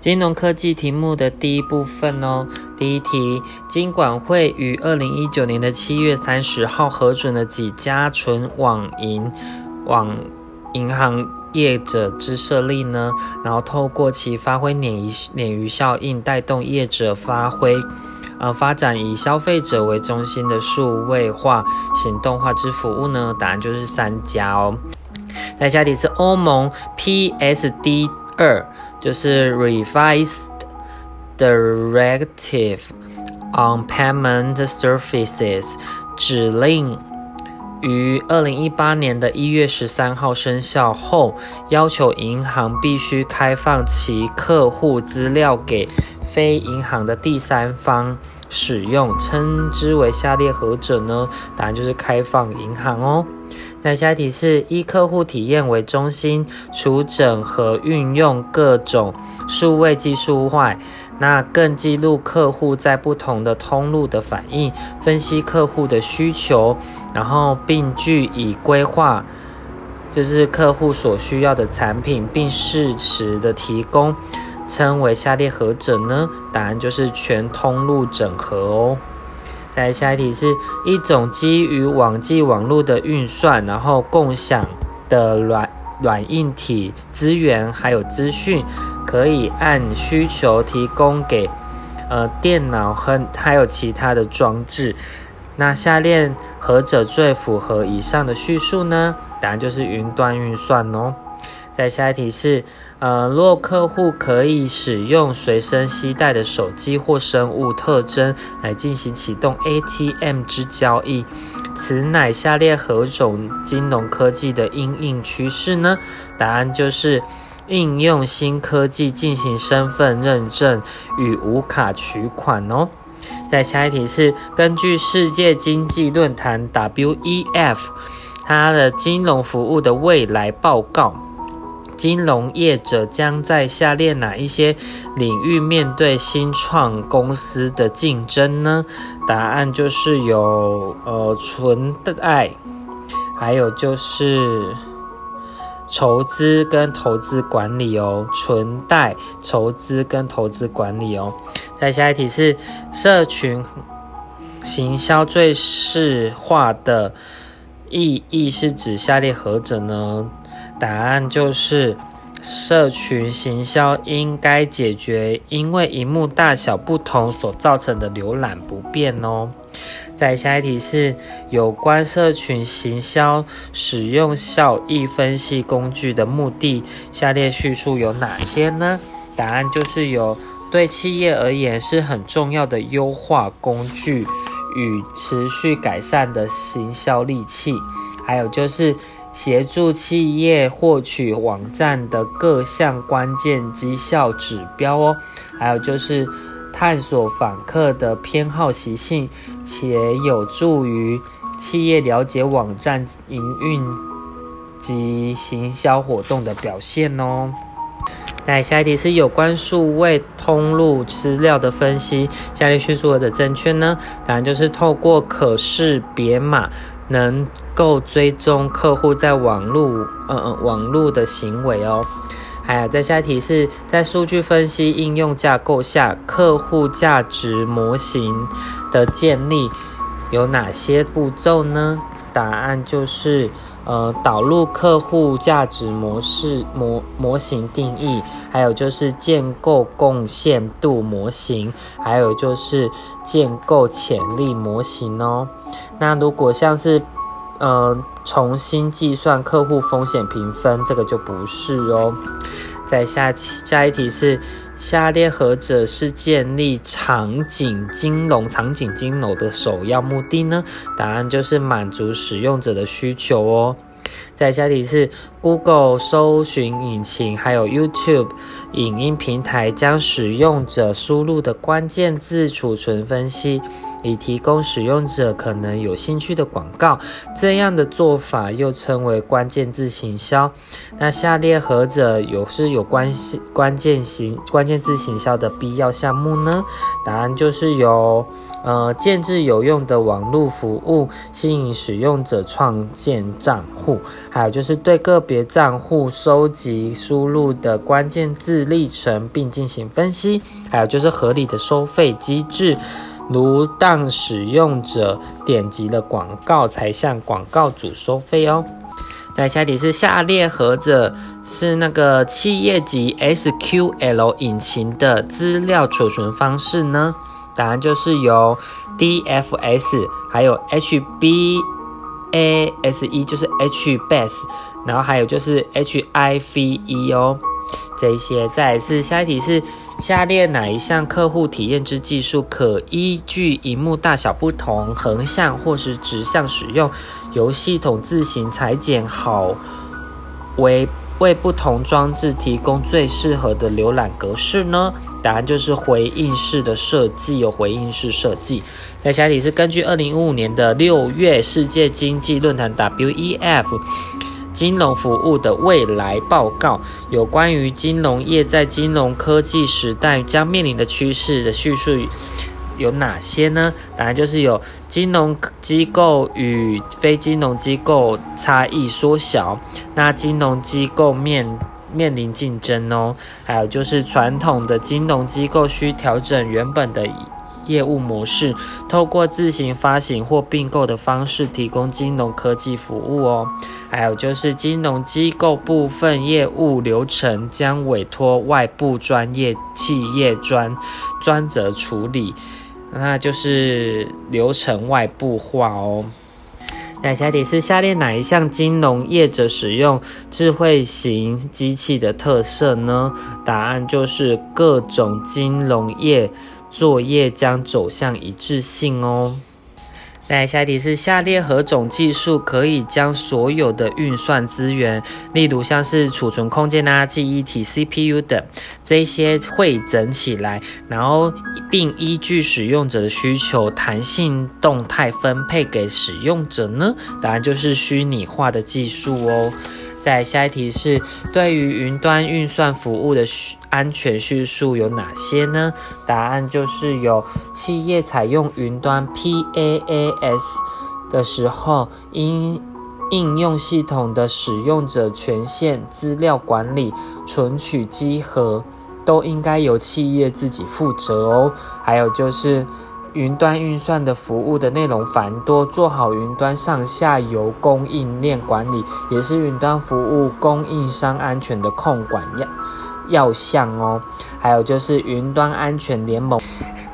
金融科技题目的第一部分哦，第一题，金管会于二零一九年的七月三十号核准了几家纯网银网银行业者之设立呢？然后透过其发挥鲶鱼鲶鱼效应，带动业者发挥呃发展以消费者为中心的数位化行动化之服务呢？答案就是三家哦。在下题是欧盟 PSD 二。就是 Revised Directive on Payment Services 指令于二零一八年的一月十三号生效后，要求银行必须开放其客户资料给非银行的第三方使用，称之为下列何者呢？答案就是开放银行哦。在下一题是以客户体验为中心，除整合运用各种数位技术外，那更记录客户在不同的通路的反应，分析客户的需求，然后并据以规划，就是客户所需要的产品，并适时的提供，称为下列何者呢？答案就是全通路整合哦。再下一题是一种基于网际网络的运算，然后共享的软软硬体资源还有资讯，可以按需求提供给呃电脑和还有其他的装置。那下列何者最符合以上的叙述呢？答案就是云端运算哦。在下一题是，呃，若客户可以使用随身携带的手机或生物特征来进行启动 ATM 之交易，此乃下列何种金融科技的应用趋势呢？答案就是应用新科技进行身份认证与无卡取款哦。在下一题是，根据世界经济论坛 WEF 它的金融服务的未来报告。金融业者将在下列哪一些领域面对新创公司的竞争呢？答案就是有呃存贷，还有就是筹资跟投资管理哦，存贷、筹资跟投资管理哦。再下一题是社群行销最适化的意义是指下列何者呢？答案就是，社群行销应该解决因为荧幕大小不同所造成的浏览不便哦。再下一题是有关社群行销使用效益分析工具的目的，下列叙述有哪些呢？答案就是有对企业而言是很重要的优化工具与持续改善的行销利器，还有就是。协助企业获取网站的各项关键绩效指标哦，还有就是探索访客的偏好习性，且有助于企业了解网站营运及行销活动的表现哦。来，下一题是有关数位通路资料的分析，下列叙述者正确呢？答案就是透过可识别码。能够追踪客户在网络呃网络的行为哦。还有，在下一题是在数据分析应用架构下，客户价值模型的建立有哪些步骤呢？答案就是呃导入客户价值模式模模型定义，还有就是建构贡献度模型，还有就是建构潜力模型哦。那如果像是，呃，重新计算客户风险评分，这个就不是哦。在下下一题是，下列何者是建立场景金融场景金融的首要目的呢？答案就是满足使用者的需求哦。在下题是，Google 搜寻引擎还有 YouTube 影音平台将使用者输入的关键字储存分析。以提供使用者可能有兴趣的广告，这样的做法又称为关键字行销。那下列何者有是有关系关键行关键字行销的必要项目呢？答案就是有，呃，建制有用的网络服务，吸引使用者创建账户，还有就是对个别账户收集输入的关键字历程并进行分析，还有就是合理的收费机制，如当使用者点击了广告才向广告主收费哦。在下题是下列何者是那个企业级 SQL 引擎的资料储存方式呢？答案就是由 DFS 还有 HBASE，就是 HBase，然后还有就是 HIVE 哦，这一些。再来是下一题是下列哪一项客户体验之技术可依据荧幕大小不同，横向或是直向使用？由系统自行裁剪好，为为不同装置提供最适合的浏览格式呢？答案就是回应式的设计，有回应式设计。在下题是根据二零一五年的六月世界经济论坛 WEF 金融服务的未来报告，有关于金融业在金融科技时代将面临的趋势的叙述。有哪些呢？答案就是有金融机构与非金融机构差异缩小，那金融机构面面临竞争哦，还有就是传统的金融机构需调整原本的业务模式，透过自行发行或并购的方式提供金融科技服务哦，还有就是金融机构部分业务流程将委托外部专业企业专专责处理。那就是流程外部化哦。那下题是下列哪一项金融业者使用智慧型机器的特色呢？答案就是各种金融业作业将走向一致性哦。再下一题是下列何种技术可以将所有的运算资源，例如像是储存空间啊、记忆体 CPU 等这些汇整起来，然后并依据使用者的需求弹性动态分配给使用者呢？答案就是虚拟化的技术哦。在下一题是对于云端运算服务的安全叙述有哪些呢？答案就是有企业采用云端 PaaS 的时候，应应用系统的使用者权限、资料管理、存取稽核都应该由企业自己负责哦。还有就是。云端运算的服务的内容繁多，做好云端上下游供应链管理，也是云端服务供应商安全的控管要要项哦。还有就是云端安全联盟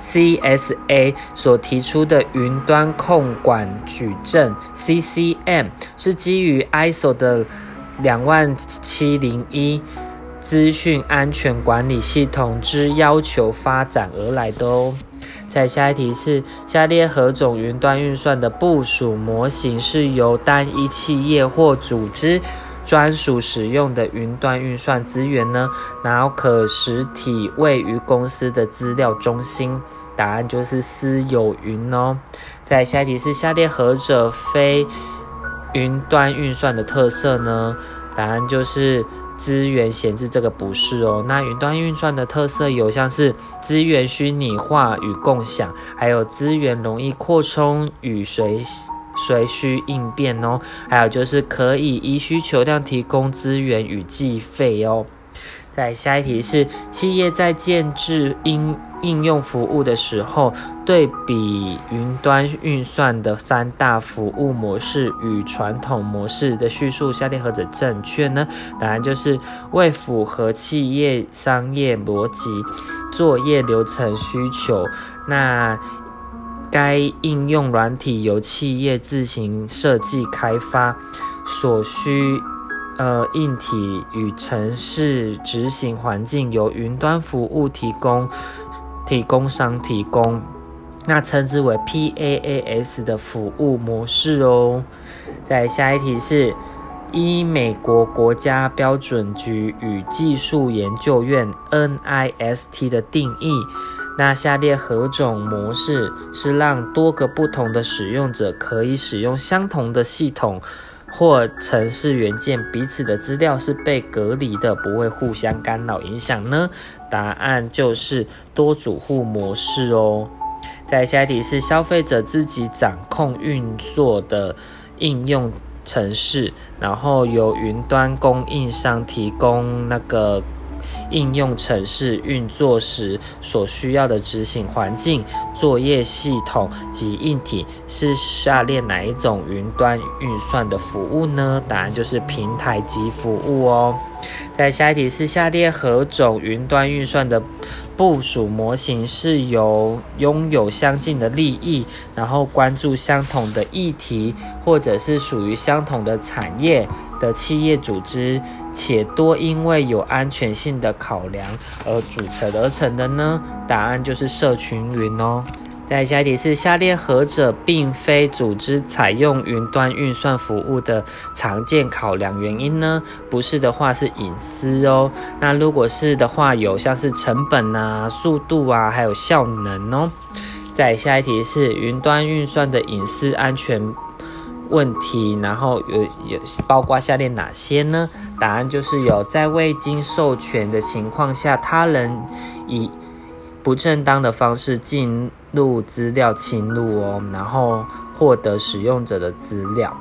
CSA 所提出的云端控管矩阵 CCM，是基于 ISO 的两万七零一资讯安全管理系统之要求发展而来的哦。在下一题是下列何种云端运算的部署模型是由单一企业或组织专属使用的云端运算资源呢？然后可实体位于公司的资料中心，答案就是私有云哦。在下一题是下列何者非云端运算的特色呢？答案就是。资源闲置这个不是哦，那云端运算的特色有像是资源虚拟化与共享，还有资源容易扩充与随随需应变哦，还有就是可以依需求量提供资源与计费哦。在下一题是企业在建制应应用服务的时候，对比云端运算的三大服务模式与传统模式的叙述，下列何者正确呢？答案就是为符合企业商业逻辑、作业流程需求，那该应用软体由企业自行设计开发所需。呃，硬体与城市执行环境由云端服务提供提供商提供，那称之为 PaaS 的服务模式哦。在下一题是依美国国家标准局与技术研究院 NIST 的定义，那下列何种模式是让多个不同的使用者可以使用相同的系统？或城市元件彼此的资料是被隔离的，不会互相干扰影响呢？答案就是多组户模式哦。在下一题是消费者自己掌控运作的应用程式，然后由云端供应商提供那个应用程式运作时所需要的执行环境、作业系统及硬体，是下列哪一种云端运算的服务呢？答案就是平台级服务哦。在下一题是下列何种云端运算的？部署模型是由拥有相近的利益，然后关注相同的议题，或者是属于相同的产业的企业组织，且多因为有安全性的考量而组成而成的呢？答案就是社群云哦。再下一题是下列何者并非组织采用云端运算服务的常见考量原因呢？不是的话是隐私哦。那如果是的话，有像是成本啊、速度啊，还有效能哦。再下一题是云端运算的隐私安全问题，然后有有包括下列哪些呢？答案就是有在未经授权的情况下，他人以不正当的方式进入资料侵入哦，然后获得使用者的资料，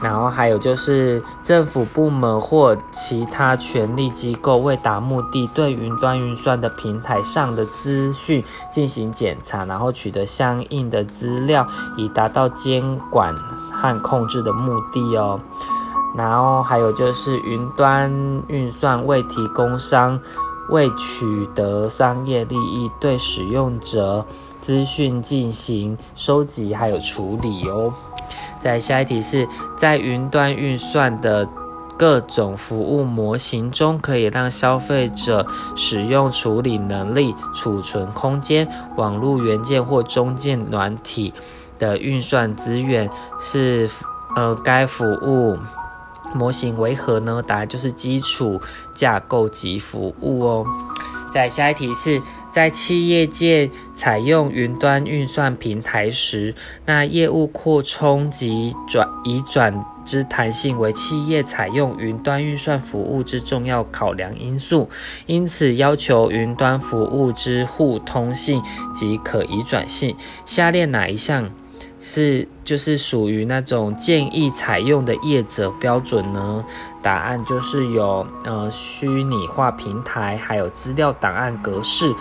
然后还有就是政府部门或其他权力机构为达目的，对云端运算的平台上的资讯进行检查，然后取得相应的资料，以达到监管和控制的目的哦。然后还有就是云端运算未提供商。未取得商业利益，对使用者资讯进行收集还有处理哦。在下一题是在云端运算的各种服务模型中，可以让消费者使用处理能力、储存空间、网络元件或中间软体的运算资源，是呃该服务。模型为何呢？答案就是基础架构及服务哦。在下一题是在企业界采用云端运算平台时，那业务扩充及转移转之弹性为企业采用云端运算服务之重要考量因素，因此要求云端服务之互通性及可移转性。下列哪一项？是，就是属于那种建议采用的业者标准呢？答案就是有，呃，虚拟化平台，还有资料档案格式，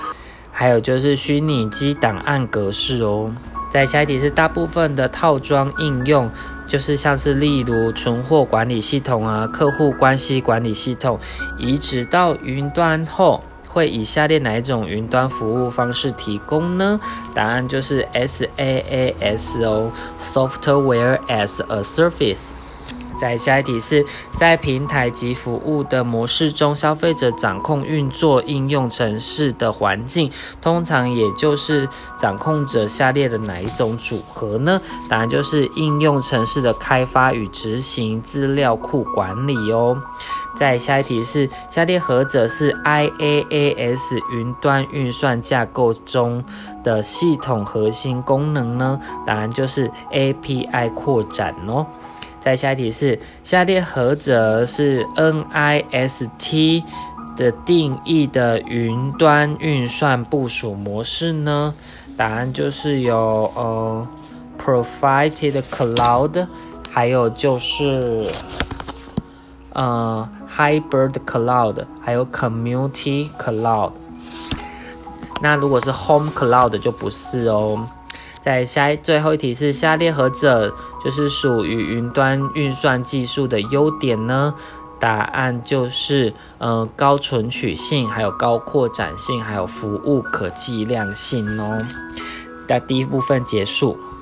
还有就是虚拟机档案格式哦。在下一题是大部分的套装应用，就是像是例如存货管理系统啊、客户关系管理系统，移植到云端后。会以下列哪一种云端服务方式提供呢？答案就是 SaaS 哦，Software as a Service。在下一题是在平台及服务的模式中，消费者掌控运作应用程式的环境，通常也就是掌控者下列的哪一种组合呢？答案就是应用程式的开发与执行、资料库管理哦。在下一题是下列何者是 IaaS 云端运算架构中的系统核心功能呢？答案就是 API 扩展哦。在下一题是下列何者是 NIST 的定义的云端运算部署模式呢？答案就是有呃 Provided Cloud，还有就是呃。Hybrid Cloud，还有 Community Cloud。那如果是 Home Cloud 就不是哦。在下最后一题是下列何者就是属于云端运算技术的优点呢？答案就是呃高存取性，还有高扩展性，还有服务可计量性哦。那第一部分结束。